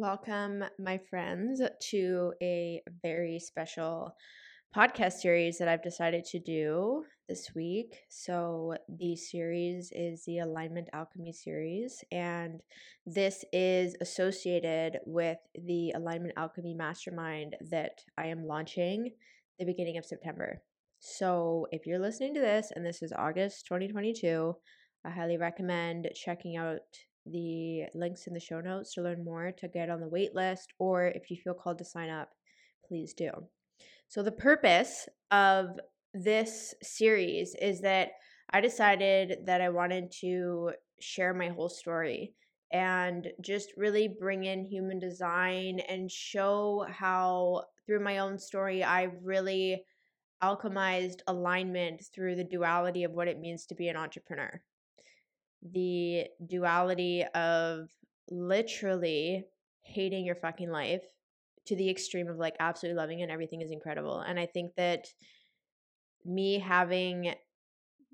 Welcome, my friends, to a very special podcast series that I've decided to do this week. So, the series is the Alignment Alchemy series, and this is associated with the Alignment Alchemy Mastermind that I am launching the beginning of September. So, if you're listening to this and this is August 2022, I highly recommend checking out the links in the show notes to learn more to get on the wait list, or if you feel called to sign up, please do. So, the purpose of this series is that I decided that I wanted to share my whole story and just really bring in human design and show how, through my own story, I really alchemized alignment through the duality of what it means to be an entrepreneur the duality of literally hating your fucking life to the extreme of like absolutely loving and everything is incredible. And I think that me having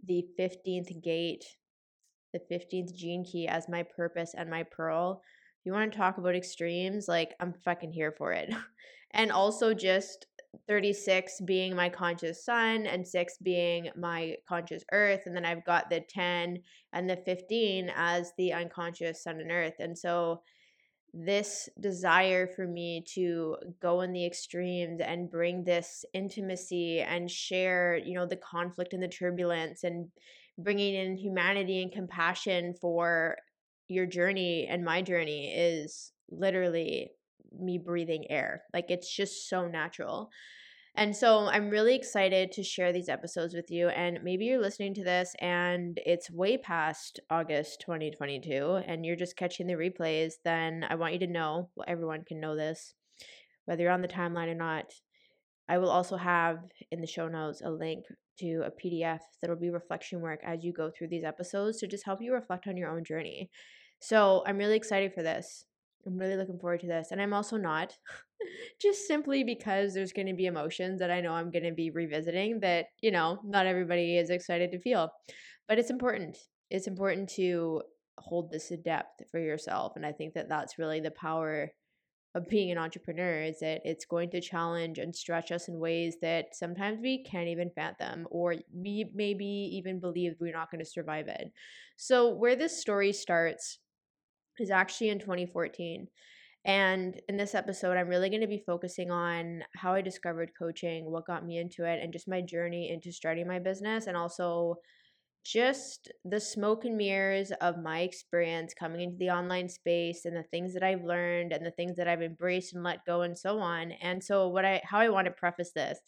the 15th gate, the 15th gene key as my purpose and my pearl, you want to talk about extremes, like I'm fucking here for it. and also just 36 being my conscious sun and 6 being my conscious earth and then I've got the 10 and the 15 as the unconscious sun and earth and so this desire for me to go in the extremes and bring this intimacy and share you know the conflict and the turbulence and bringing in humanity and compassion for your journey and my journey is literally me breathing air. Like it's just so natural. And so I'm really excited to share these episodes with you. And maybe you're listening to this and it's way past August 2022 and you're just catching the replays. Then I want you to know, well, everyone can know this, whether you're on the timeline or not. I will also have in the show notes a link to a PDF that'll be reflection work as you go through these episodes to just help you reflect on your own journey. So I'm really excited for this. I'm really looking forward to this. And I'm also not, just simply because there's going to be emotions that I know I'm going to be revisiting that, you know, not everybody is excited to feel. But it's important. It's important to hold this in depth for yourself. And I think that that's really the power of being an entrepreneur is that it's going to challenge and stretch us in ways that sometimes we can't even fathom or we maybe even believe we're not going to survive it. So, where this story starts is actually in 2014. And in this episode, I'm really going to be focusing on how I discovered coaching, what got me into it, and just my journey into starting my business, and also just the smoke and mirrors of my experience coming into the online space and the things that I've learned and the things that I've embraced and let go and so on. And so what I how I want to preface this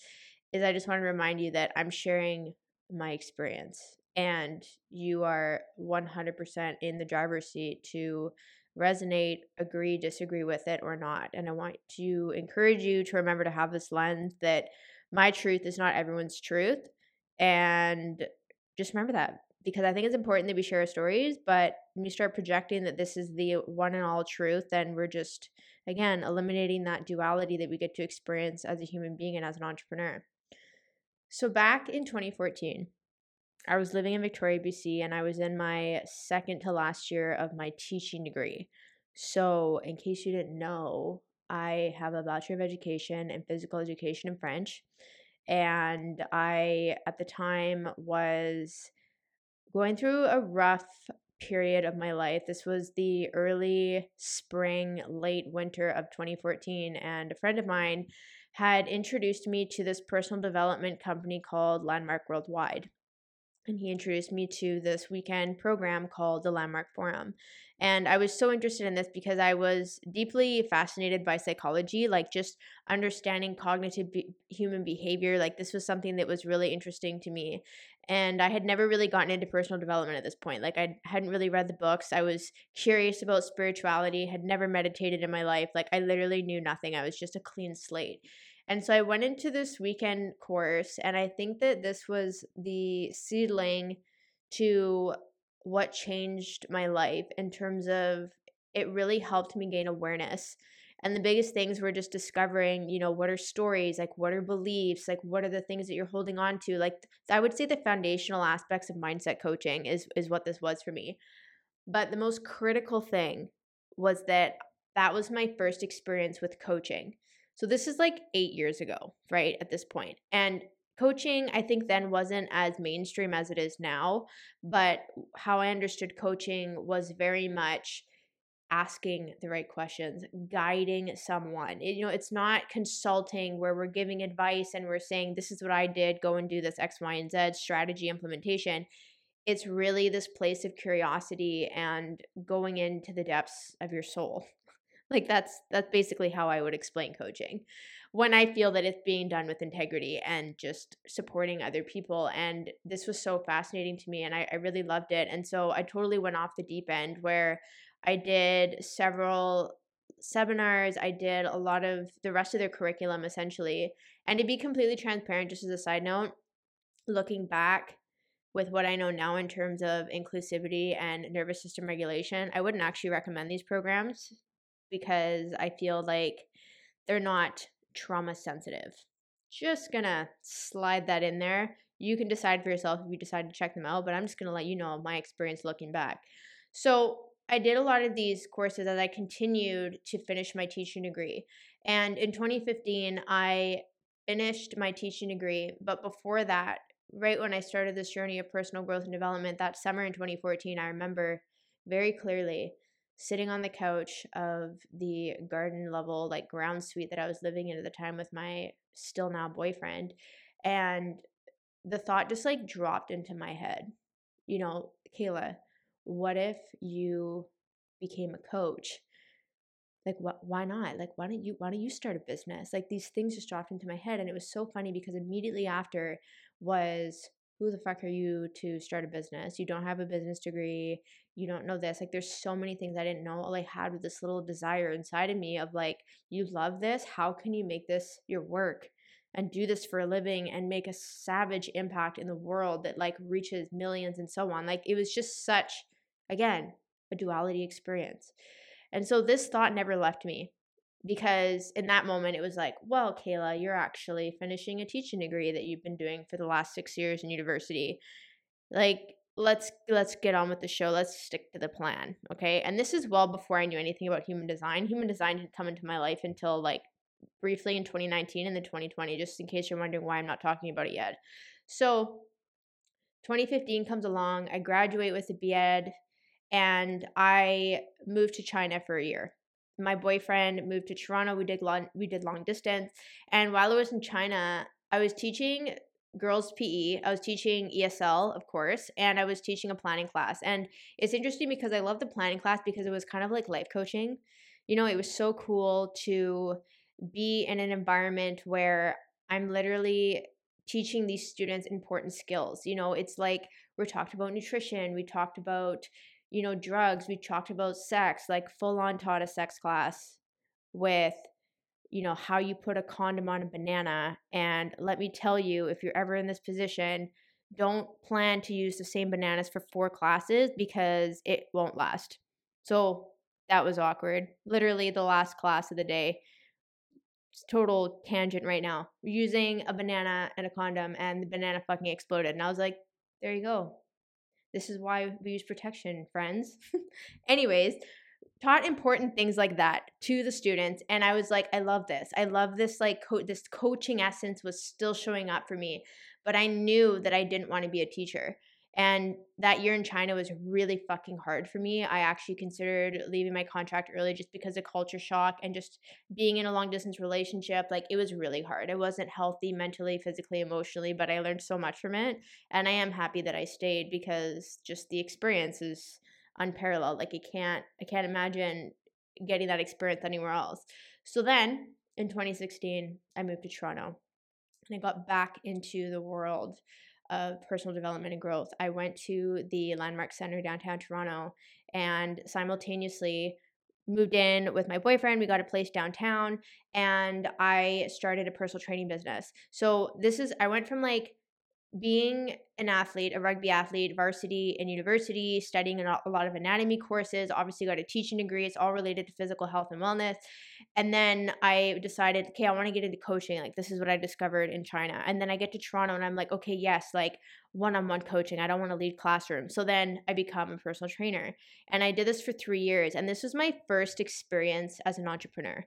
is I just want to remind you that I'm sharing my experience and you are 100% in the driver's seat to resonate, agree, disagree with it or not. And I want to encourage you to remember to have this lens that my truth is not everyone's truth. And just remember that because I think it's important that we share our stories, but when you start projecting that this is the one and all truth, then we're just, again, eliminating that duality that we get to experience as a human being and as an entrepreneur. So back in 2014, I was living in Victoria, BC, and I was in my second to last year of my teaching degree. So, in case you didn't know, I have a Bachelor of Education in Physical Education and French. And I, at the time, was going through a rough period of my life. This was the early spring, late winter of 2014. And a friend of mine had introduced me to this personal development company called Landmark Worldwide. And he introduced me to this weekend program called the Landmark Forum. And I was so interested in this because I was deeply fascinated by psychology, like just understanding cognitive be- human behavior. Like, this was something that was really interesting to me. And I had never really gotten into personal development at this point. Like, I hadn't really read the books. I was curious about spirituality, had never meditated in my life. Like, I literally knew nothing. I was just a clean slate. And so I went into this weekend course, and I think that this was the seedling to what changed my life in terms of it really helped me gain awareness. And the biggest things were just discovering, you know, what are stories, like what are beliefs, like what are the things that you're holding on to. Like I would say the foundational aspects of mindset coaching is is what this was for me. But the most critical thing was that that was my first experience with coaching. So this is like 8 years ago, right? At this point. And coaching i think then wasn't as mainstream as it is now but how i understood coaching was very much asking the right questions guiding someone you know it's not consulting where we're giving advice and we're saying this is what i did go and do this x y and z strategy implementation it's really this place of curiosity and going into the depths of your soul like that's that's basically how i would explain coaching when I feel that it's being done with integrity and just supporting other people. And this was so fascinating to me and I, I really loved it. And so I totally went off the deep end where I did several seminars. I did a lot of the rest of their curriculum essentially. And to be completely transparent, just as a side note, looking back with what I know now in terms of inclusivity and nervous system regulation, I wouldn't actually recommend these programs because I feel like they're not trauma sensitive. Just gonna slide that in there. You can decide for yourself if you decide to check them out, but I'm just gonna let you know my experience looking back. So I did a lot of these courses as I continued to finish my teaching degree. And in 2015, I finished my teaching degree. But before that, right when I started this journey of personal growth and development, that summer in 2014, I remember very clearly sitting on the couch of the garden level like ground suite that I was living in at the time with my still now boyfriend and the thought just like dropped into my head you know Kehla what if you became a coach? Like what why not? Like why don't you why don't you start a business? Like these things just dropped into my head and it was so funny because immediately after was who the fuck are you to start a business? You don't have a business degree. You don't know this. Like, there's so many things I didn't know. All I had was this little desire inside of me of like, you love this. How can you make this your work and do this for a living and make a savage impact in the world that like reaches millions and so on? Like, it was just such, again, a duality experience. And so this thought never left me because in that moment it was like, well, Kehla, you're actually finishing a teaching degree that you've been doing for the last 6 years in university. Like let's let's get on with the show. Let's stick to the plan, okay? And this is well before I knew anything about human design. Human design didn't come into my life until like briefly in 2019 and then 2020 just in case you're wondering why I'm not talking about it yet. So 2015 comes along, I graduate with a BEd and I moved to China for a year my boyfriend moved to Toronto. We did long we did long distance, and while I was in China, I was teaching girls PE. I was teaching ESL, of course, and I was teaching a planning class. And it's interesting because I love the planning class because it was kind of like life coaching. You know, it was so cool to be in an environment where I'm literally teaching these students important skills. You know, it's like we talked about nutrition, we talked about you know, drugs, we talked about sex, like full on taught a sex class with, you know, how you put a condom on a banana. And let me tell you, if you're ever in this position, don't plan to use the same bananas for four classes because it won't last. So that was awkward. Literally the last class of the day. It's Total tangent right now. Using a banana and a condom, and the banana fucking exploded. And I was like, there you go. This is why we use protection, friends. Anyways, taught important things like that to the students and I was like I love this. I love this like co- this coaching essence was still showing up for me, but I knew that I didn't want to be a teacher. And that year in China was really fucking hard for me. I actually considered leaving my contract early just because of culture shock and just being in a long distance relationship. Like it was really hard. It wasn't healthy mentally, physically, emotionally, but I learned so much from it. And I am happy that I stayed because just the experience is unparalleled. Like I can't I can't imagine getting that experience anywhere else. So then in 2016, I moved to Toronto and I got back into the world of personal development and growth. I went to the Landmark Center downtown Toronto and simultaneously moved in with my boyfriend. We got a place downtown and I started a personal training business. So this is I went from like being an athlete, a rugby athlete, varsity and university, studying a lot of anatomy courses, obviously got a teaching degree. It's all related to physical health and wellness. And then I decided, okay, I want to get into coaching. Like this is what I discovered in China. And then I get to Toronto and I'm like, okay, yes, like one-on-one coaching. I don't want to lead classrooms. So then I become a personal trainer. And I did this for 3 years and this was my first experience as an entrepreneur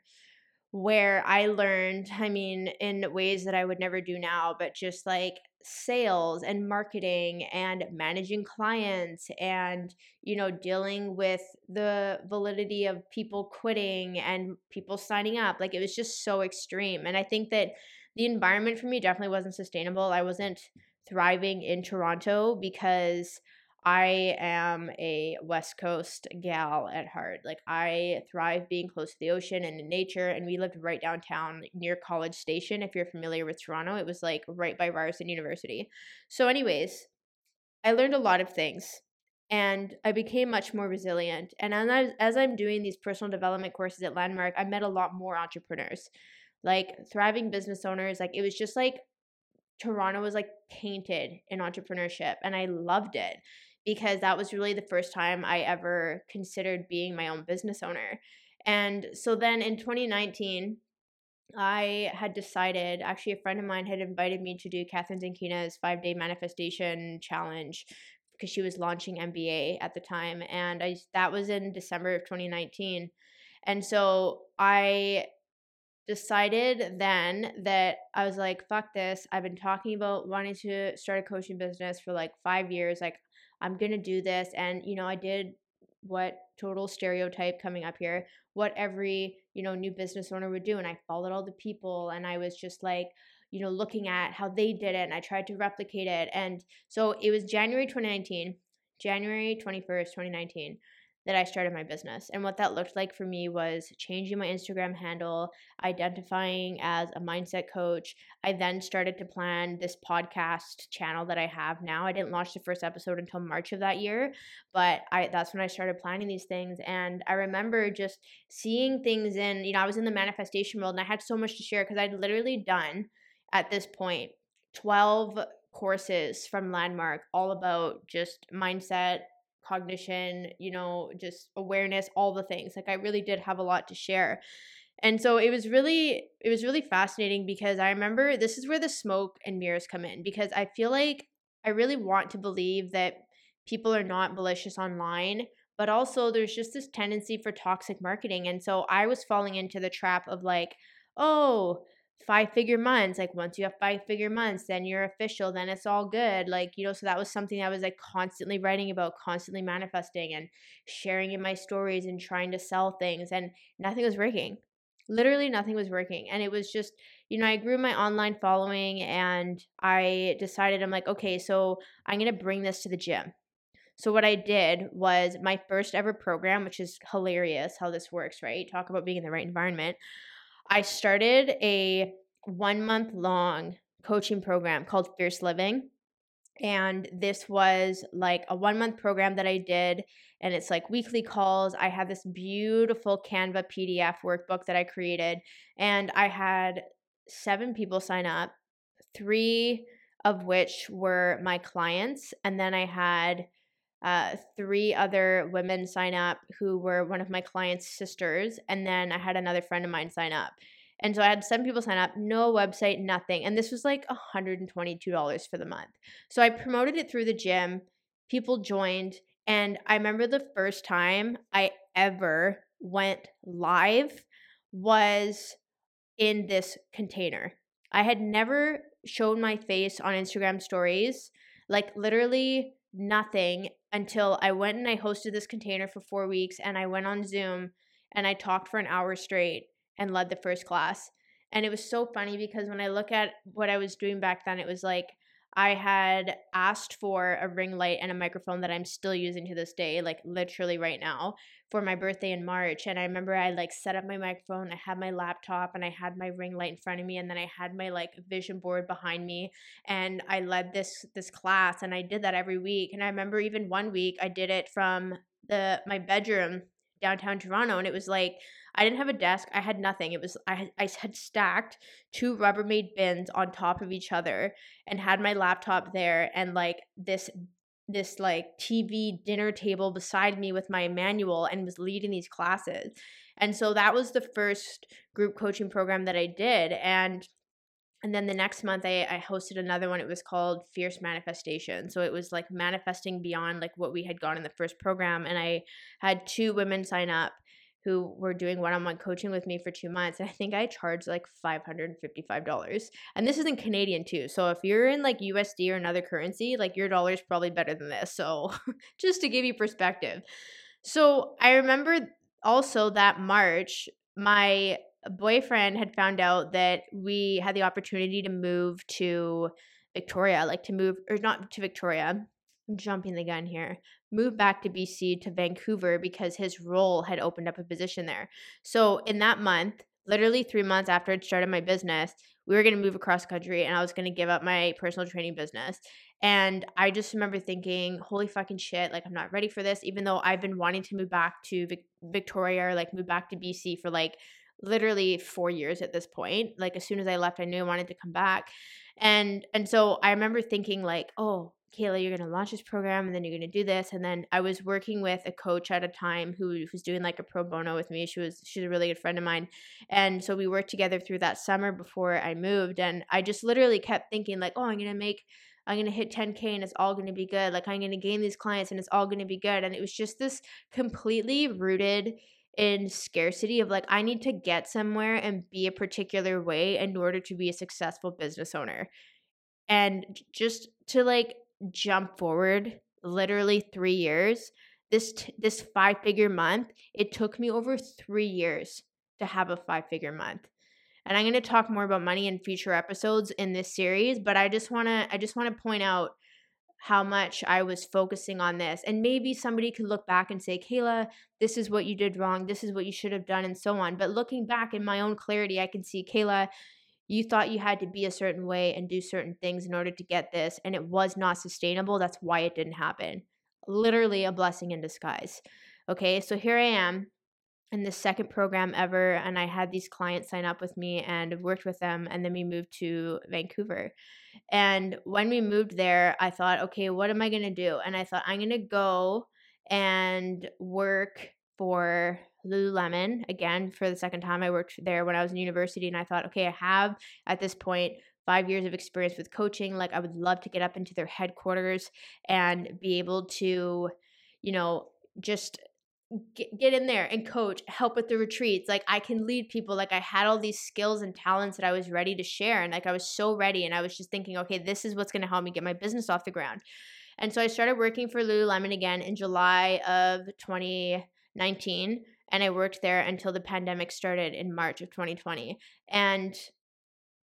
where I learned, I mean, in ways that I would never do now, but just like sales and marketing and managing clients and you know dealing with the validity of people quitting and people signing up like it was just so extreme and i think that the environment for me definitely wasn't sustainable. I wasn't thriving in toronto because I am a West Coast gal at heart. Like I thrive being close to the ocean and in nature. And we lived right downtown near College Station. If you're familiar with Toronto, it was like right by Ryerson University. So, anyways, I learned a lot of things and I became much more resilient. And as, as I'm doing these personal development courses at Landmark, I met a lot more entrepreneurs, like thriving business owners. Like it was just like Toronto was like painted in entrepreneurship, and I loved it because that was really the first time I ever considered being my own business owner. And so then in 2019, I had decided, actually, a friend of mine had invited me to do Kathrin Zenkina's five day manifestation challenge because she was launching MBA at the time. And I that was in December of 2019. And so I decided then that I was like, fuck this. I've been talking about wanting to start a coaching business for like five years. Like, I'm going to do this. And, you know, I did what total stereotype coming up here, what every, you know, new business owner would do. And I followed all the people and I was just like, you know, looking at how they did it and I tried to replicate it. And so it was January 2019, January 21st, 2019 that I started my business. And what that looked like for me was changing my Instagram handle, identifying as a mindset coach. I then started to plan this podcast channel that I have now. I didn't launch the first episode until March of that year, but I that's when I started planning these things and I remember just seeing things in, you know, I was in the manifestation world and I had so much to share cuz I'd literally done at this point 12 courses from Landmark all about just mindset, cognition, you know, just awareness, all the things. Like I really did have a lot to share. And so it was really it was really fascinating because I remember this is where the smoke and mirrors come in because I feel like I really want to believe that people are not malicious online, but also there's just this tendency for toxic marketing. And so I was falling into the trap of like, oh, five figure months like once you have five figure months then you're official then it's all good like you know so that was something i was like constantly writing about constantly manifesting and sharing in my stories and trying to sell things and nothing was working literally nothing was working and it was just you know i grew my online following and i decided i'm like okay so i'm going to bring this to the gym so what I did was my first ever program, which is hilarious how this works, right? Talk about being in the right environment. I started a one month long coaching program called Fierce Living. And this was like a one month program that I did. And it's like weekly calls. I had this beautiful Canva PDF workbook that I created. And I had seven people sign up, three of which were my clients. And then I had uh, three other women sign up who were one of my clients' sisters, and then I had another friend of mine sign up. And so I had seven people sign up, no website, nothing. And this was like $122 for the month. So I promoted it through the gym. People joined. And I remember the first time I ever went live was in this container. I had never shown my face on Instagram stories. Like literally nothing until I went and I hosted this container for four weeks and I went on Zoom and I talked for an hour straight and led the first class. And it was so funny because when I look at what I was doing back then, it was like I had asked for a ring light and a microphone that I'm still using to this day, like literally right now, for my birthday in March. And I remember I like set up my microphone, I had my laptop, and I had my ring light in front of me, and then I had my like vision board behind me, and I led this this class, and I did that every week. And I remember even one week I did it from the my bedroom downtown Toronto, and it was like I didn't have a desk. I had nothing. It was I I had stacked two Rubbermaid bins on top of each other and had my laptop there and like this this like TV dinner table beside me with my manual and was leading these classes. And so that was the first group coaching program that I did and and then the next month I, I hosted another one. It was called fierce manifestation. So it was like manifesting beyond like what we had gone in the first program. And i had two women sign up who were doing one-on-one coaching with me for two months. And i think i charged like $555 and this is in canadian too. So if you're in like usd or another currency like your dollar is probably better than this. So just to give you perspective. So i remember also that march my boyfriend had found out that we had the opportunity to move to victoria like to move or not to victoria I'm jumping the gun here moved back to BC to Vancouver because his role had opened up a position there. So in that month, literally three months after I'd started my business, we were going to move across country and I was going to give up my personal training business. And I just remember thinking, holy fucking shit, like I'm not ready for this, even though I've been wanting to move back to Vic- Victoria or like move back to BC for like literally four years at this point. Like as soon as I left, I knew I wanted to come back. And and so I remember thinking like, oh, Kehla, you're going to launch this program and then you're going to do this. And then I was working with a coach at a time who was doing like a pro bono with me. She was, she's a really good friend of mine. And so we worked together through that summer before I moved. And I just literally kept thinking, like, oh, I'm going to make, I'm going to hit 10K and it's all going to be good. Like, I'm going to gain these clients and it's all going to be good. And it was just this completely rooted in scarcity of like, I need to get somewhere and be a particular way in order to be a successful business owner. And just to like jump forward literally three years this t- this five figure month it took me over three years to have a five figure month and i'm going to talk more about money in future episodes in this series but i just want to i just want to point out how much i was focusing on this. And maybe somebody could look back and say Kehla this is what you did wrong. This is what you should have done and so on. But looking back in my own clarity i can see Kehla you thought you had to be a certain way and do certain things in order to get this and it was not sustainable. That's why it didn't happen. Literally a blessing in disguise. Okay so here i am in the second program ever and i had these clients sign up with me and worked with them and then we moved to vancouver and when we moved there i thought okay what am i going to do and i thought i'm going to go and work for Lululemon again for the second time. I worked there when I was in university, and I thought, okay, I have at this point five years of experience with coaching. Like, I would love to get up into their headquarters and be able to, you know, just get, get in there and coach, help with the retreats. Like, I can lead people. Like, I had all these skills and talents that I was ready to share. And like, I was so ready. And I was just thinking, okay, this is what's going to help me get my business off the ground. And so I started working for Lululemon again in July of 2019 and I worked there until the pandemic started in March of 2020. And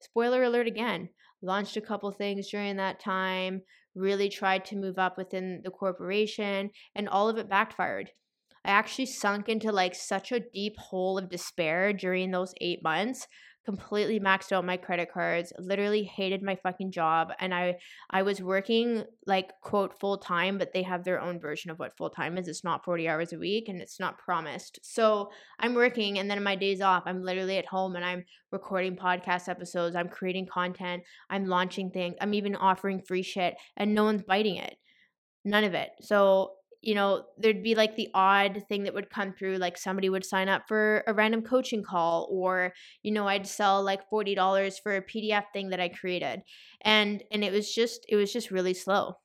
spoiler alert again, launched a couple things during that time, really tried to move up within the corporation, and all of it backfired. I actually sunk into like such a deep hole of despair during those eight months completely maxed out my credit cards literally hated my fucking job and i i was working like quote full time but they have their own version of what full time is it's not 40 hours a week and it's not promised. So i'm working and then my days off i'm literally at home and i'm recording podcast episodes i'm creating content i'm launching things i'm even offering free shit and no one's biting it none of it. So you know, there'd be like the odd thing that would come through, like somebody would sign up for a random coaching call, or, you know, I'd sell like $40 for a PDF thing that I created. And and it was just it was just really slow,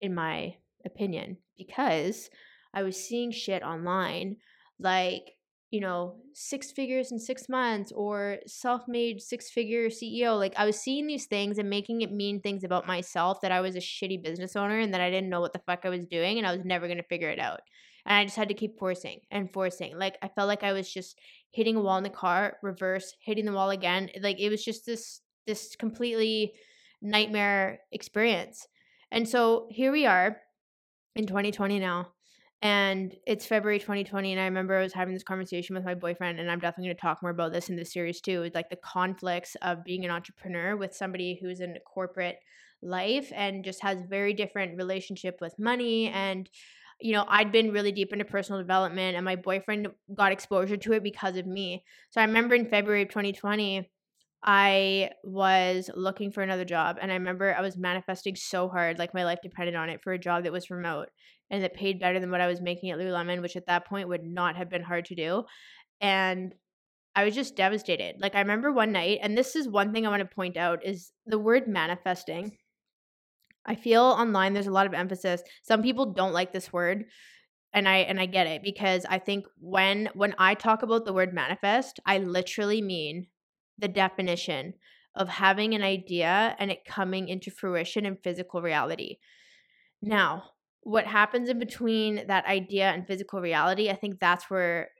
in my opinion, because I was seeing shit online like you know, six figures in six months or self made six figure CEO. Like I was seeing these things and making it mean things about myself that I was a shitty business owner and that I didn't know what the fuck I was doing and I was never going to figure it out. And I just had to keep forcing and forcing. Like I felt like I was just hitting a wall in the car, reverse, hitting the wall again. Like it was just this this completely nightmare experience. And so here we are in 2020 now and it's February 2020, and I remember I was having this conversation with my boyfriend, and I'm definitely going to talk more about this in this series too. Like the conflicts of being an entrepreneur with somebody who's in a corporate life and just has very different relationship with money and you know i'd been really deep into personal development and my boyfriend got exposure to it because of me so i remember in february of 2020 I was looking for another job and I remember I was manifesting so hard, like my life depended on it for a job that was remote and that paid better than what I was making at Lululemon, which at that point would not have been hard to do. And I was just devastated. Like I remember one night, and this is one thing I want to point out is the word manifesting. I feel online there's a lot of emphasis. Some people don't like this word and I and I get it because I think when when I talk about the word manifest, I literally mean the definition of having an idea and it coming into fruition in physical reality. Now, what happens in between that idea and physical reality, I think that's where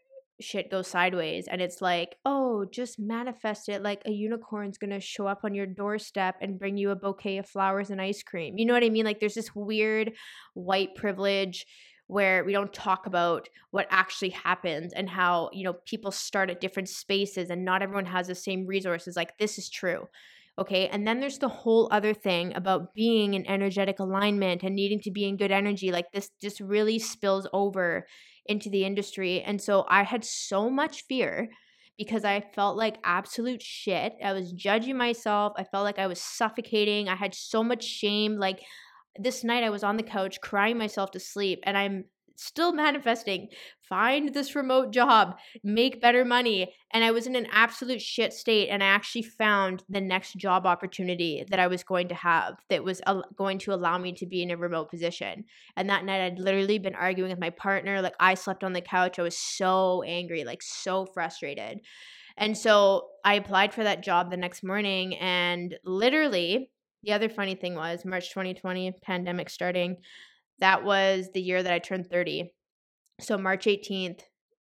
shit goes sideways. And it's like, oh, just manifest it like a unicorn's gonna show up on your doorstep and bring you a bouquet of flowers and ice cream. You know what I mean? Like, there's this weird white privilege where we don't talk about what actually happens and how you know people start at different spaces and not everyone has the same resources like this is true okay and then there's the whole other thing about being in energetic alignment and needing to be in good energy like this just really spills over into the industry and so i had so much fear because I felt like absolute shit. I was judging myself. I felt like I was suffocating. I had so much shame. Like this night I was on the couch crying myself to sleep and I'm still manifesting find this remote job make better money and i was in an absolute shit state and i actually found the next job opportunity that i was going to have that was going to allow me to be in a remote position and that night i'd literally been arguing with my partner like i slept on the couch i was so angry like so frustrated and so i applied for that job the next morning and literally the other funny thing was March 2020, pandemic starting. That was the year that I turned 30. So March 18th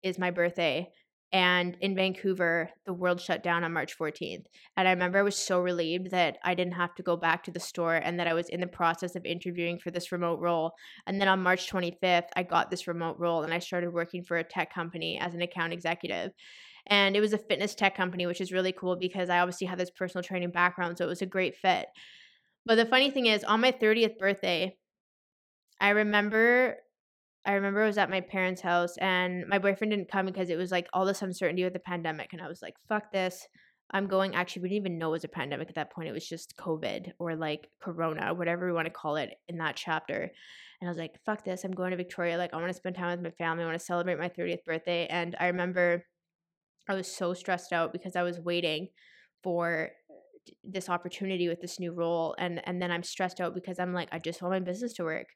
is my birthday. And in Vancouver, the world shut down on March 14th. And I remember I was so relieved that I didn't have to go back to the store and that I was in the process of interviewing for this remote role. And then on March 25th, I got this remote role and I started working for a tech company as an account executive and it was a fitness tech company which is really cool because i obviously have this personal training background so it was a great fit but the funny thing is, on my 30th birthday, I remember I remember I was at my parents' house and my boyfriend didn't come because it was like all this uncertainty with the pandemic. And I was like, fuck this. I'm going. Actually, we didn't even know it was a pandemic at that point. It was just COVID or like Corona, whatever we want to call it in that chapter. And I was like, fuck this. I'm going to Victoria. Like, I want to spend time with my family. I want to celebrate my 30th birthday. And I remember I was so stressed out because I was waiting for this opportunity with this new role and and then I'm stressed out because I'm like I just want my business to work.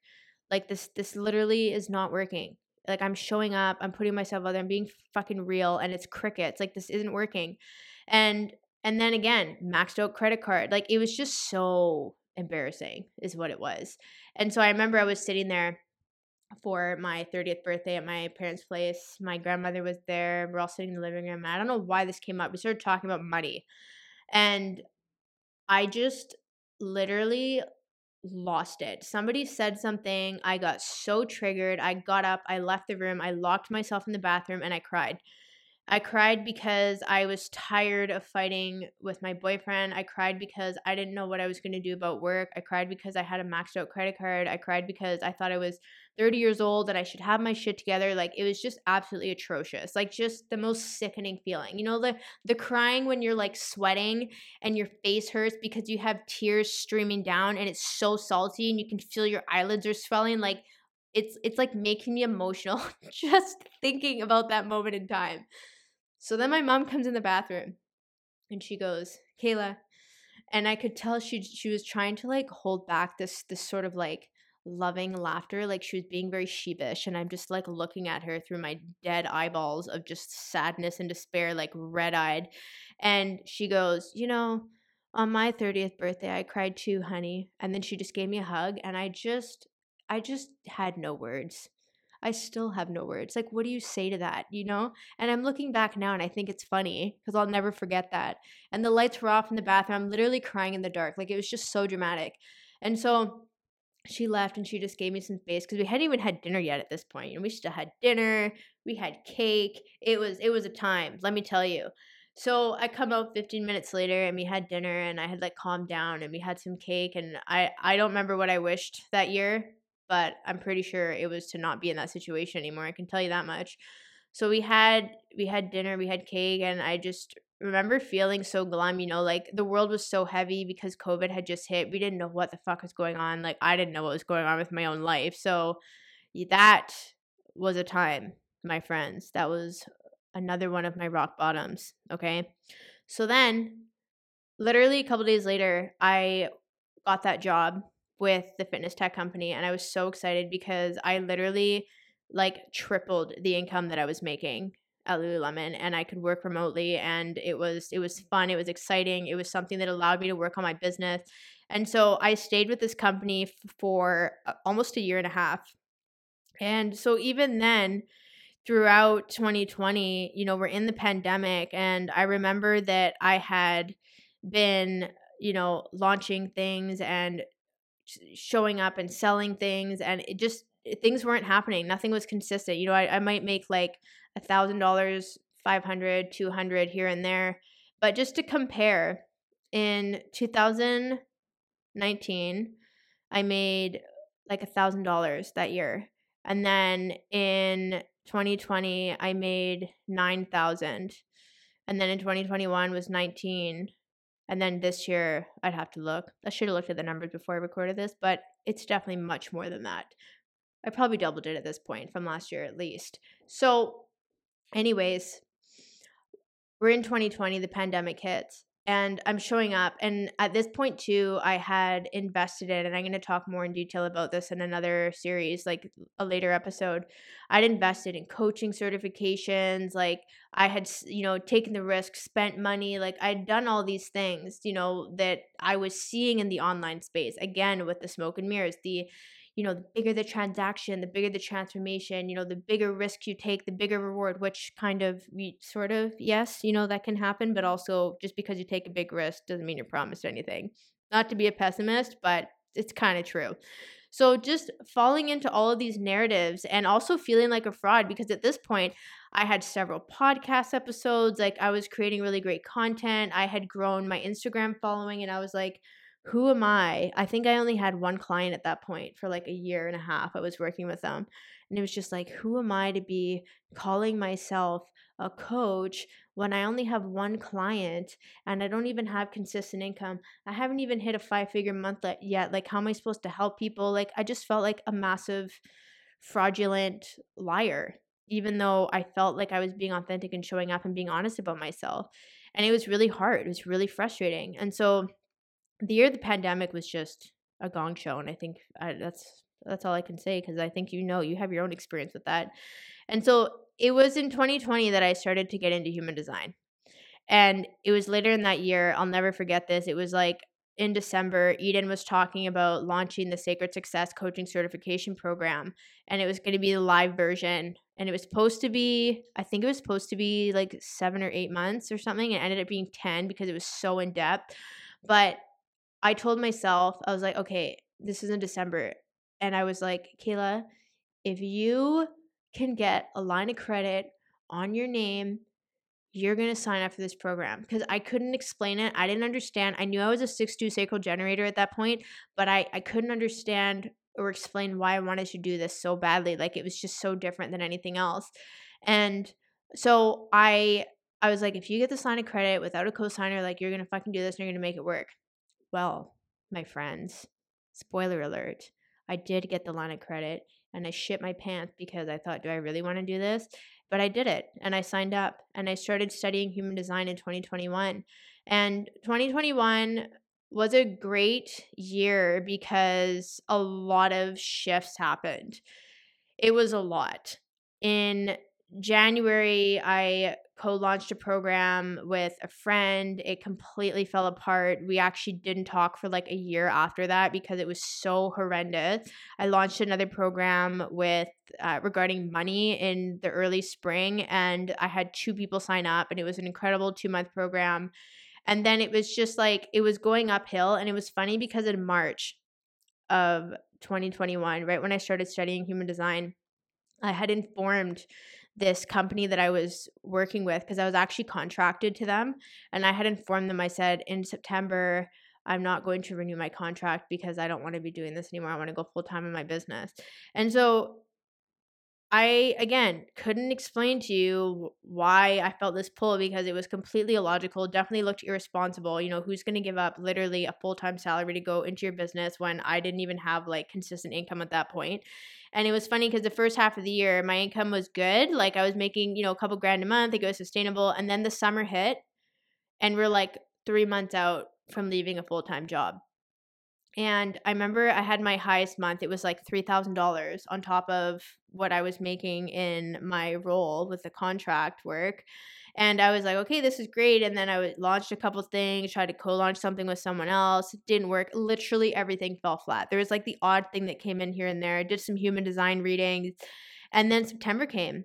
Like this this literally is not working. Like I'm showing up, I'm putting myself out there, I'm being fucking real and it's crickets. Like this isn't working. And and then again, maxed out credit card. Like it was just so embarrassing is what it was. And so I remember I was sitting there for my 30th birthday at my parents' place. My grandmother was there. We're all sitting in the living room. I don't know why this came up. We started talking about money. And I just literally lost it. Somebody said something. I got so triggered. I got up, I left the room, I locked myself in the bathroom, and I cried. I cried because I was tired of fighting with my boyfriend. I cried because I didn't know what I was going to do about work. I cried because I had a maxed out credit card. I cried because I thought I was 30 years old and I should have my shit together. Like it was just absolutely atrocious. Like just the most sickening feeling. You know the the crying when you're like sweating and your face hurts because you have tears streaming down and it's so salty and you can feel your eyelids are swelling like it's it's like making me emotional just thinking about that moment in time. So then my mom comes in the bathroom and she goes, Kehla. And I could tell she she was trying to like hold back this this sort of like loving laughter like she was being very sheepish and i'm just like looking at her through my dead eyeballs of just sadness and despair like red-eyed and she goes you know on my 30th birthday i cried too honey and then she just gave me a hug and i just i just had no words i still have no words like what do you say to that you know and i'm looking back now and i think it's funny because i'll never forget that and the lights were off in the bathroom i'm literally crying in the dark like it was just so dramatic and so she left and she just gave me some space because we hadn't even had dinner yet at this point. And we still had dinner, we had cake. It was it was a time, let me tell you. So I come out 15 minutes later and we had dinner and I had like calmed down and we had some cake and I I don't remember what I wished that year, but I'm pretty sure it was to not be in that situation anymore. I can tell you that much. So we had we had dinner, we had cake and I just remember feeling so glum, you know, like the world was so heavy because COVID had just hit. We didn't know what the fuck was going on. Like I didn't know what was going on with my own life. So that was a time, my friends. That was another one of my rock bottoms, okay? So then literally a couple days later, I got that job with the fitness tech company and I was so excited because I literally like tripled the income that I was making at Lululemon and I could work remotely and it was it was fun, it was exciting, it was something that allowed me to work on my business. And so I stayed with this company for uh, almost a year and a half. And so even then throughout 2020, you know, we're in the pandemic and I remember that I had been, you know, launching things and showing up and selling things and it just eh, things weren't happening nothing was consistent you know i, I might make like a thousand dollars 500 200 here and there but just to compare in 2019 i made like a thousand dollars that year and then in 2020 i made 9000 and then in 2021 was 19 and then this year i'd have to look. I should have looked at the numbers before i recorded this but it's definitely much more than that. I probably doubled it at this point from last year at least. So, anyways, we're in 2020, the pandemic hits, and I'm showing up. And at this point, too, I had invested in, and I'm going to talk more in detail about this in another series, like a later episode. I'd invested in coaching certifications. Like, I had, you know, taken the risk, spent money. Like, I'd done all these things, you know, that I was seeing in the online space. Again, with the smoke and mirrors, the, you know, the bigger the transaction, the bigger the transformation, you know, the bigger risk you take, the bigger reward, which kind of sort of, yes, you know, that can happen, but also just because you take a big risk doesn't mean you're promised anything. Not to be a pessimist, but it's kind of true. So just falling into all of these narratives and also feeling like a fraud because at this point I had several podcast episodes, like I was creating really great content. I had grown my Instagram following and I was like, who am I? I think I only had one client at that point for like a year and a half. I was working with them. And it was just like, who am I to be calling myself a coach when I only have one client and I don't even have consistent income? I haven't even hit a five figure month yet. Like, how am I supposed to help people? Like, I just felt like a massive fraudulent liar, even though I felt like I was being authentic and showing up and being honest about myself. And it was really hard. It was really frustrating. And so, the year of the pandemic was just a gong show, and I think I, that's that's all I can say because I think you know you have your own experience with that. And so it was in 2020 that I started to get into human design. And it was later in that year, I'll never forget this. It was like in December, Eden was talking about launching the Sacred Success Coaching Certification Program. And it was going to be the live version. And it was supposed to be, I think it was supposed to be like seven or eight months or something. It ended up being 10 because it was so in depth. But I told myself, I was like, okay, this is in December. And I was like, Kehla, if you can get a line of credit on your name, you're going to sign up for this program. Because I couldn't explain it. I didn't understand. I knew I was a 6 2 sacral generator at that point, but I, I couldn't understand or explain why I wanted to do this so badly. Like it was just so different than anything else. And so I I was like, if you get this line of credit without a co-signer, like you're gonna fucking do this and you're gonna make it work. Well, my friends, spoiler alert, I did get the line of credit and I shit my pants because I thought, do I really want to do this? But I did it and I signed up and I started studying human design in 2021. And 2021 was a great year because a lot of shifts happened. It was a lot. In January, I co launched a program with a friend. It completely fell apart. We actually didn't talk for like a year after that because it was so horrendous. I launched another program with uh, regarding money in the early spring, and I had two people sign up, and it was an incredible two month program. And then it was just like it was going uphill, and it was funny because in March of 2021, right when I started studying human design, I had informed this company that I was working with because I was actually contracted to them. And I had informed them, I said, in September, I'm not going to renew my contract because I don't want to be doing this anymore. I want to go full time in my business. And so I, again, couldn't explain to you why I felt this pull because it was completely illogical, definitely looked irresponsible. You know, who's going to give up literally a full time salary to go into your business when I didn't even have like consistent income at that point? And it was funny because the first half of the year, my income was good. Like I was making, you know, a couple grand a month. It was sustainable. And then the summer hit, and we're like three months out from leaving a full time job. And I remember I had my highest month. It was like $3,000 on top of what I was making in my role with the contract work. And I was like, okay, this is great. And then I launched a couple things, tried to co launch something with someone else. It didn't work. Literally everything fell flat. There was like the odd thing that came in here and there. I did some human design readings. And then September came.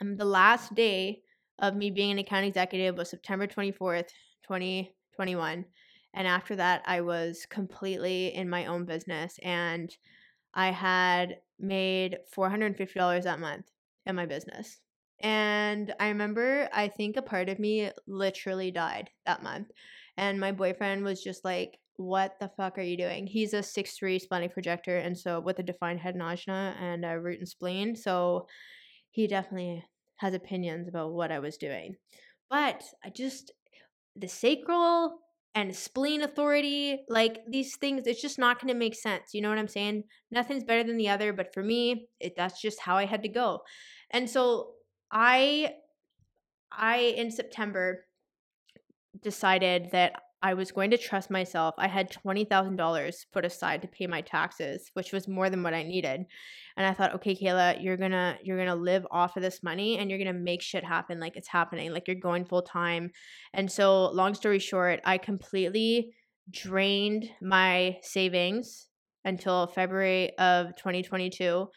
And the last day of me being an account executive was September 24th, 2021. And after that, I was completely in my own business and I had made $450 that month in my business. And I remember, I think a part of me literally died that month. And my boyfriend was just like, What the fuck are you doing? He's a six-three splenic projector. And so, with a defined head ajna and a root and spleen. So, he definitely has opinions about what I was doing. But I just, the sacral and spleen authority, like these things, it's just not going to make sense. You know what I'm saying? Nothing's better than the other. But for me, it, that's just how I had to go. And so, I I in September decided that I was going to trust myself. I had $20,000 put aside to pay my taxes, which was more than what I needed. And I thought, "Okay, Kehla, you're going to you're going to live off of this money and you're going to make shit happen like it's happening. Like you're going full time." And so, long story short, I completely drained my savings until February of 2022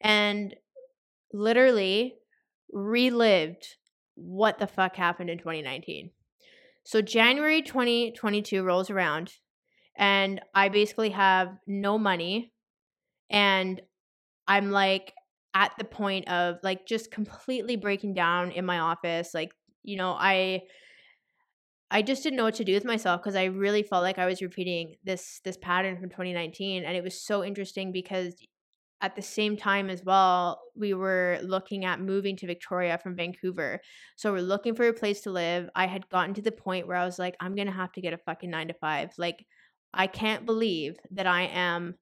and literally relived what the fuck happened in 2019. So January 2022 rolls around and I basically have no money and I'm like at the point of like just completely breaking down in my office like you know I I just didn't know what to do with myself because I really felt like I was repeating this this pattern from 2019 and it was so interesting because at the same time as well, we were looking at moving to Victoria from Vancouver. So we're looking for a place to live. I had gotten to the point where I was like, I'm going to have to get a fucking nine to five. Like, I can't believe that I am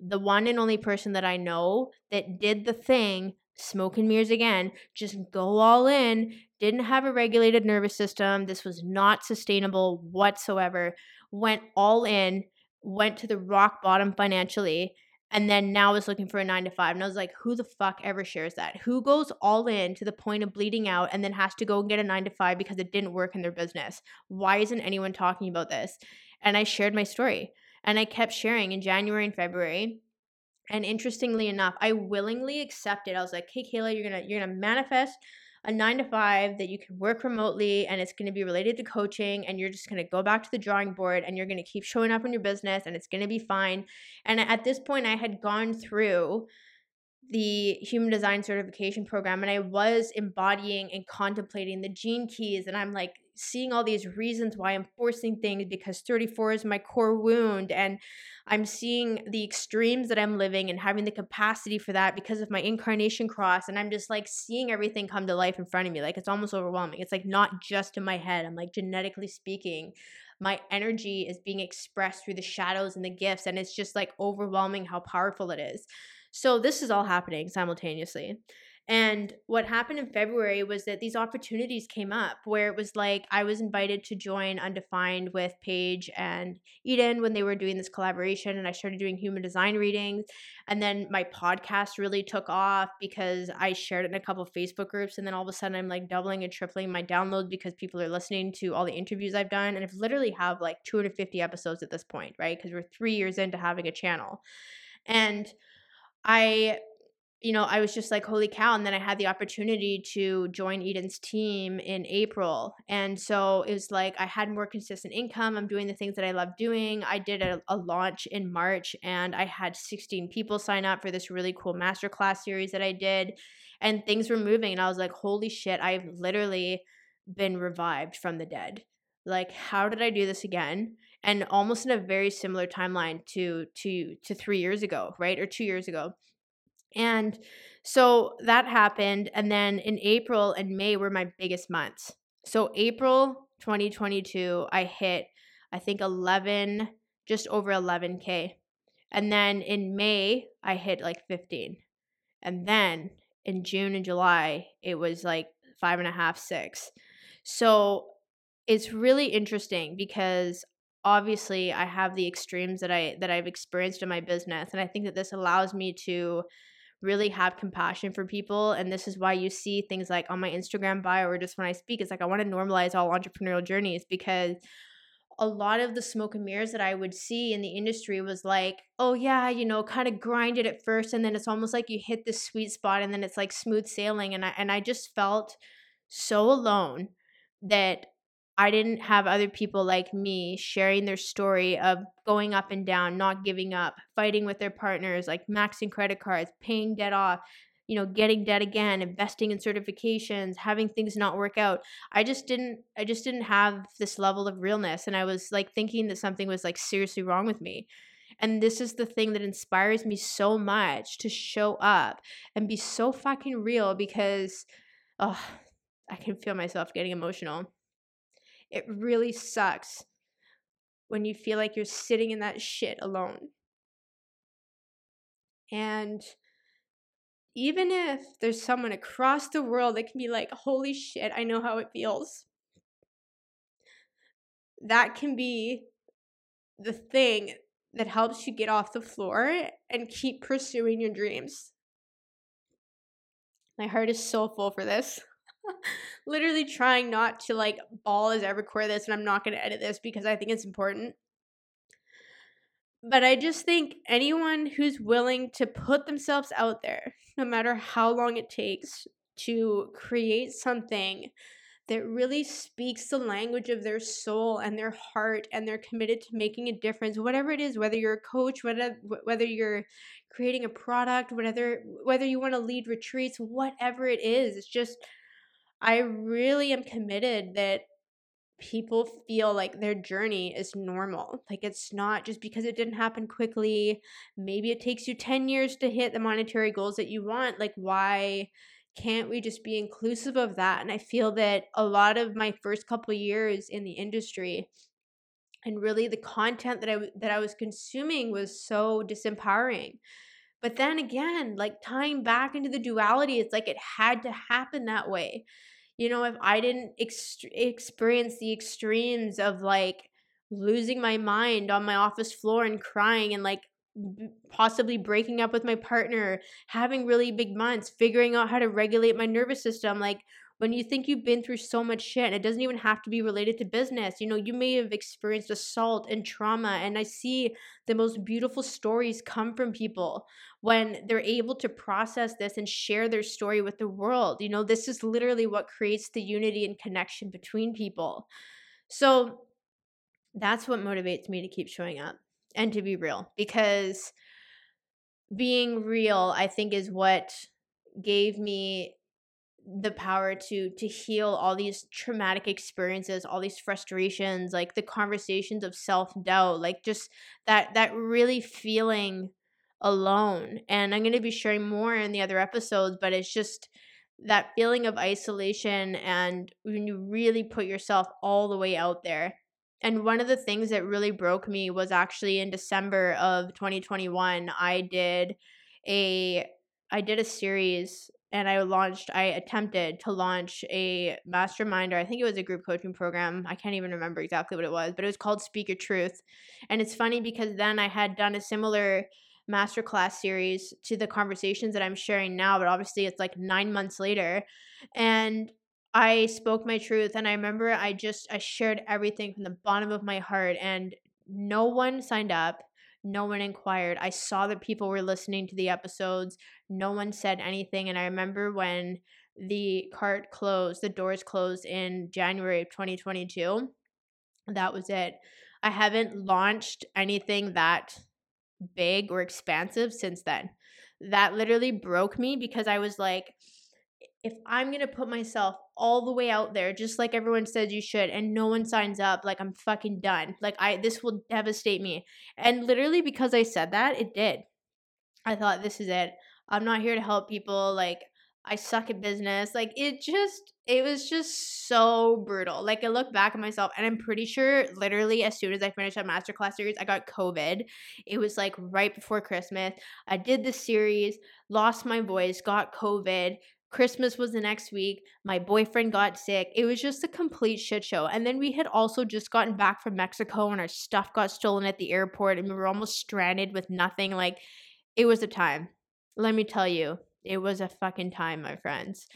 the one and only person that I know that did the thing, smoke and mirrors again, just go all in, didn't have a regulated nervous system. This was not sustainable whatsoever. Went all in, went to the rock bottom financially and then now is looking for a nine to five. And I was like, who the fuck ever shares that? Who goes all in to the point of bleeding out and then has to go and get a nine to five because it didn't work in their business? Why isn't anyone talking about this? And I shared my story and I kept sharing in January and February. And interestingly enough, I willingly accepted. I was like, hey Kehla, you're gonna you're gonna manifest a nine to five that you can work remotely and it's going to be related to coaching and you're just going to go back to the drawing board and you're going to keep showing up in your business and it's going to be fine. And at this point, I had gone through the human design certification program and I was embodying and contemplating the gene keys and I'm like seeing all these reasons why I'm forcing things because 34 is my core wound and I'm seeing the extremes that I'm living and having the capacity for that because of my incarnation cross and I'm just like seeing everything come to life in front of me like it's almost overwhelming. It's like not just in my head. I'm like genetically speaking my energy is being expressed through the shadows and the gifts and it's just like overwhelming how powerful it is. So this is all happening simultaneously. And what happened in February was that these opportunities came up where it was like I was invited to join Undefined with Paige and Eden when they were doing this collaboration, and I started doing human design readings. And then my podcast really took off because I shared it in a couple Facebook groups, and then all of a sudden I'm like doubling and tripling my downloads because people are listening to all the interviews I've done, and I've literally have like 250 episodes at this point, right? Because we're three years into having a channel, and I you know, I was just like, holy cow. And then I had the opportunity to join Eden's team in April. And so it was like I had more consistent income. I'm doing the things that I love doing. I did a, a launch in March and I had 16 people sign up for this really cool masterclass series that I did. And things were moving. And I was like, holy shit, I've literally been revived from the dead. Like, how did I do this again? And almost in a very similar timeline to to to three years ago, right? Or two years ago and so that happened. And then in April and May were my biggest months. So April 2022, I hit, I think 11, just over 11K. And then in May, I hit like 15. And then in June and July, it was like five and a half, six. So it's really interesting because obviously I have the extremes that I that I've experienced in my business and I think that this allows me to really have compassion for people. And this is why you see things like on my Instagram bio or just when I speak, it's like I want to normalize all entrepreneurial journeys because a lot of the smoke and mirrors that I would see in the industry was like, oh, yeah, you know, kind of grind it at first. And then it's almost like you hit this sweet spot and then it's like smooth sailing. And I, and I just felt so alone that I didn't have other people like me sharing their story of going up and down, not giving up, fighting with their partners, like maxing credit cards, paying debt off, you know, getting debt again, investing in certifications, having things not work out. I just didn't I just didn't have this level of realness and I was like thinking that something was like seriously wrong with me. And this is the thing that inspires me so much to show up and be so fucking real because oh, I can feel myself getting emotional it really sucks when you feel like you're sitting in that shit alone. And even if there's someone across the world that can be like, holy shit, I know how it feels, that can be the thing that helps you get off the floor and keep pursuing your dreams. My heart is so full for this. literally trying not to like bawl as I record this, and I'm not going to edit this because I think it's important. But I just think anyone who's willing to put themselves out there, no matter how long it takes, to create something that really speaks the language of their soul and their heart and they're committed to making a difference whatever it is whether you're a coach whether whether you're creating a product whether whether you want to lead retreats whatever it is it's just I really am committed that people feel like their journey is normal. Like it's not just because it didn't happen quickly. Maybe it takes you 10 years to hit the monetary goals that you want. Like, why can't we just be inclusive of that? And I feel that a lot of my first couple years in the industry and really the content that I that I was consuming was so disempowering. But then again, like tying back into the duality, it's like it had to happen that way. You know, if I didn't ex- experience the extremes of like losing my mind on my office floor and crying and like possibly breaking up with my partner, having really big months, figuring out how to regulate my nervous system, like when you think you've been through so much shit and it doesn't even have to be related to business you know you may have experienced assault and trauma and i see the most beautiful stories come from people when they're able to process this and share their story with the world you know this is literally what creates the unity and connection between people. So that's what motivates me to keep showing up and to be real because being real i think is what gave me the power to to heal all these traumatic experiences all these frustrations like the conversations of self-doubt like just that that really feeling alone. And i'm going to be sharing more in the other episodes but it's just that feeling of isolation and when you really put yourself all the way out there. And one of the things that really broke me was actually in december of 2021 i did a i did a series and I launched, I attempted to launch a mastermind, or I think it was a group coaching program. I can't even remember exactly what it was, but it was called Speak Your Truth. And it's funny because then I had done a similar masterclass series to the conversations that I'm sharing now, but obviously it's like nine months later. And I spoke my truth. And I remember I just, I shared everything from the bottom of my heart, and no one signed up no one inquired. I saw that people were listening to the episodes. No one said anything. And I remember when the cart closed, the doors closed in January of 2022. That was it. I haven't launched anything that big or expansive since then. That literally broke me because I was like, if I'm going to put myself all the way out there, just like everyone says you should, and no one signs up, like I'm fucking done. Like I, this will devastate me. And literally because I said that, it did. I thought, this is it. I'm not here to help people. Like I suck at business. Like it just, it was just so brutal. Like I look back at myself and I'm pretty sure literally as soon as I finished that masterclass series, I got COVID. It was like right before Christmas. I did the series, lost my voice, got COVID, Christmas was the next week. My boyfriend got sick. It was just a complete shit show. And then we had also just gotten back from Mexico and our stuff got stolen at the airport and we were almost stranded with nothing. Like, it was a time. Let me tell you, it was a fucking time, my friends.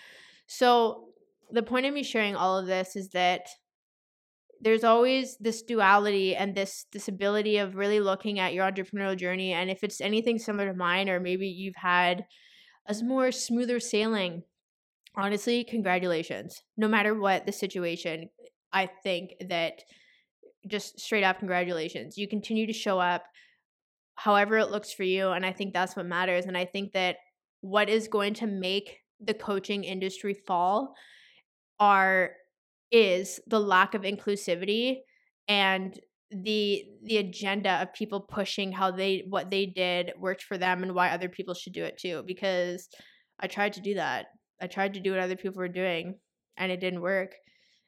So, the point of me sharing all of this is that there's always this duality and this this ability of really looking at your entrepreneurial journey and if it's anything similar to mine or maybe you've had a more smoother sailing. Honestly, congratulations. No matter what the situation, I think that just straight up congratulations. You continue to show up however it looks for you. And I think that's what matters. And I think that what is going to make the coaching industry fall are is the lack of inclusivity and the the agenda of people pushing how they what they did worked for them and why other people should do it too because i tried to do that. I tried to do what other people were doing and it didn't work.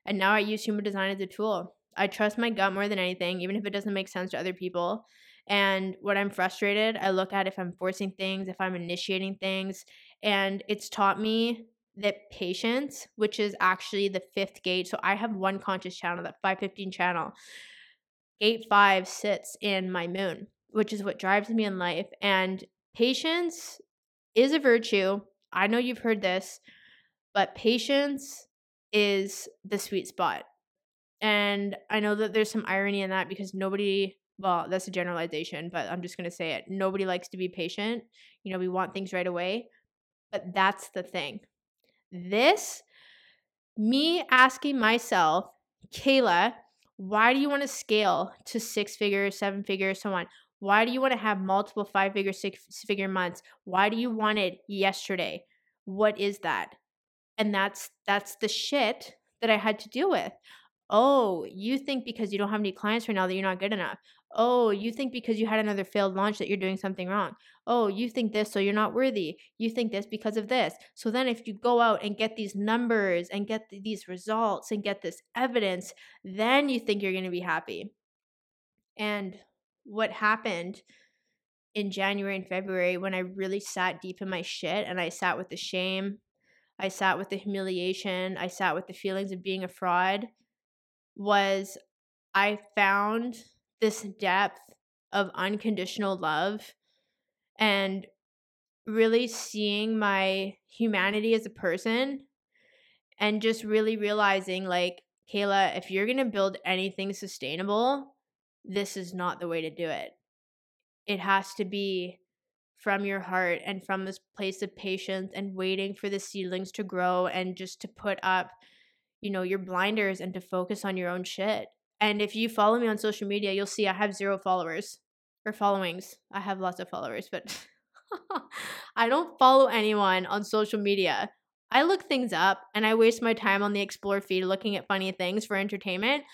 And now i use human design as a tool. I trust my gut more than anything even if it doesn't make sense to other people. And when i'm frustrated i look at if i'm forcing things if i'm initiating things and it's taught me that patience which is actually the fifth gate so i have one conscious channel that 515 channel gate five sits in my moon, which is what drives me in life. And patience is a virtue. I know you've heard this, but patience is the sweet spot. And I know that there's some irony in that because nobody, well, that's a generalization, but I'm just going to say it. Nobody likes to be patient. You know, we want things right away. But that's the thing. This, me asking myself, Kehla, why do you want to scale to six figures, seven figures, so on? Why do you want to have multiple five figure, six figure months? Why do you want it yesterday? What is that? And that's that's the shit that I had to deal with. Oh, you think because you don't have any clients right now that you're not good enough. Oh, you think because you had another failed launch that you're doing something wrong. Oh, you think this, so you're not worthy. You think this because of this. So then, if you go out and get these numbers and get these results and get this evidence, then you think you're going to be happy. And what happened in January and February when I really sat deep in my shit and I sat with the shame, I sat with the humiliation, I sat with the feelings of being a fraud was I found this depth of unconditional love and really seeing my humanity as a person and just really realizing like Kehla, if you're going to build anything sustainable, this is not the way to do it. It has to be from your heart and from this place of patience and waiting for the seedlings to grow and just to put up, you know, your blinders and to focus on your own shit. And if you follow me on social media, you'll see I have zero followers or followings. I have lots of followers, but I don't follow anyone on social media. I look things up and I waste my time on the explore feed looking at funny things for entertainment,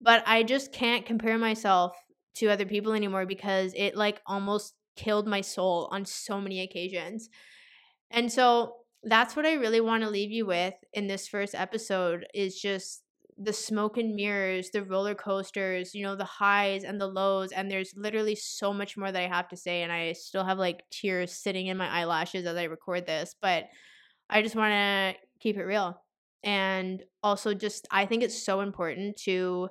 but I just can't compare myself to other people anymore because it like almost killed my soul on so many occasions. And so that's what I really want to leave you with in this first episode is just the smoke and mirrors, the roller coasters, you know, the highs and the lows. And there's literally so much more that I have to say. And I still have like tears sitting in my eyelashes as I record this. But I just want to keep it real. And also, just I think it's so important to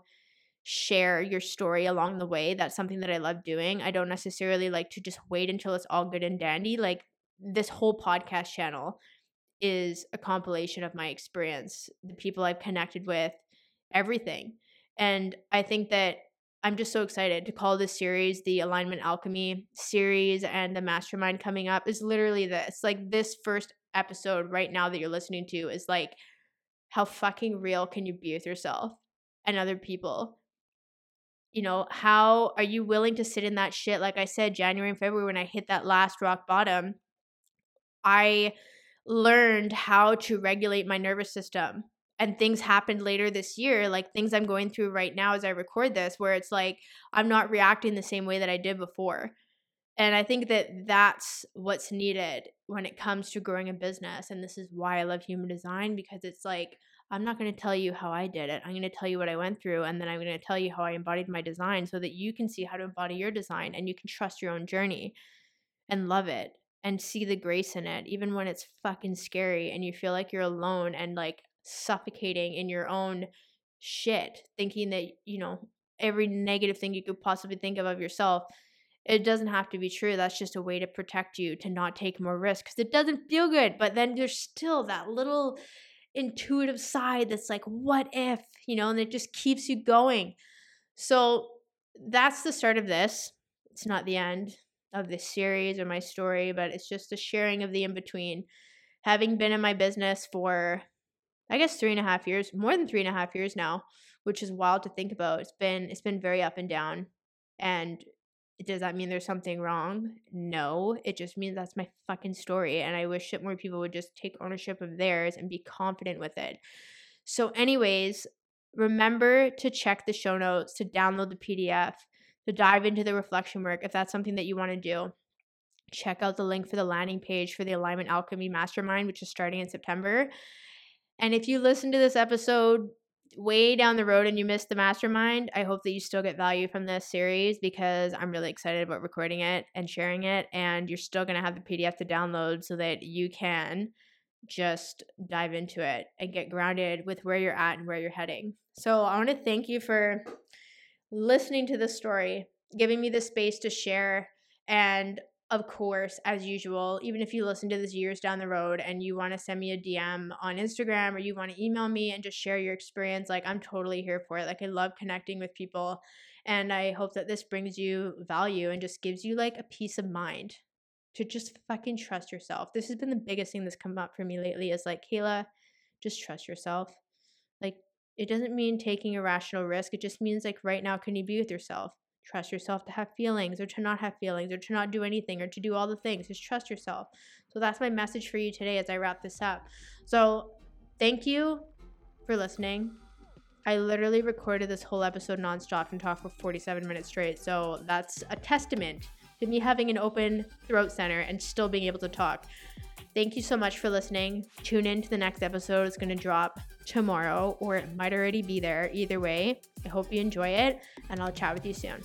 share your story along the way. That's something that I love doing. I don't necessarily like to just wait until it's all good and dandy. Like this whole podcast channel is a compilation of my experience, the people I've connected with, everything. And I think that I'm just so excited to call this series the Alignment Alchemy series and the mastermind coming up is literally this. Like this first episode right now that you're listening to is like how fucking real can you be with yourself and other people? You know, how are you willing to sit in that shit? Like I said, January and February when I hit that last rock bottom, I learned how to regulate my nervous system and things happened later this year like things i'm going through right now as i record this where it's like i'm not reacting the same way that i did before. And i think that that's what's needed when it comes to growing a business and this is why i love human design because it's like i'm not going to tell you how i did it i'm going to tell you what i went through and then i'm going to tell you how i embodied my design so that you can see how to embody your design and you can trust your own journey and love it and see the grace in it even when it's fucking scary and you feel like you're alone and like suffocating in your own shit, thinking that, you know, every negative thing you could possibly think of of yourself. It doesn't have to be true. That's just a way to protect you to not take more risk because it doesn't feel good. But then there's still that little intuitive side that's like, what if, you know, and it just keeps you going. So that's the start of this. It's not the end of this series or my story, but it's just a sharing of the in between. Having been in my business for I guess three and a half years, more than three and a half years now, which is wild to think about. It's been it's been very up and down. And does that mean there's something wrong? No. It just means that's my fucking story. And I wish that more people would just take ownership of theirs and be confident with it. So, anyways, remember to check the show notes, to download the PDF, to dive into the reflection work if that's something that you want to do. Check out the link for the landing page for the Alignment Alchemy Mastermind, which is starting in September. And if you listen to this episode way down the road and you missed the mastermind, I hope that you still get value from this series because I'm really excited about recording it and sharing it. And you're still going to have the PDF to download so that you can just dive into it and get grounded with where you're at and where you're heading. So I want to thank you for listening to this story, giving me the space to share. And of course, as usual, even if you listen to this years down the road and you want to send me a DM on Instagram or you want to email me and just share your experience, like I'm totally here for it. Like I love connecting with people. And I hope that this brings you value and just gives you like a peace of mind to just fucking trust yourself. This has been the biggest thing that's come up for me lately is like, Kehla, just trust yourself. Like, it doesn't mean taking a rational risk. It just means like right now, can you be with yourself? Trust yourself to have feelings or to not have feelings or to not do anything or to do all the things. Just trust yourself. So that's my message for you today as I wrap this up. So thank you for listening. I literally recorded this whole episode nonstop and talked for 47 minutes straight. So that's a testament to me having an open throat center and still being able to talk. Thank you so much for listening. Tune in to the next episode. It's going to drop tomorrow or it might already be there. Either way, I hope you enjoy it and I'll chat with you soon.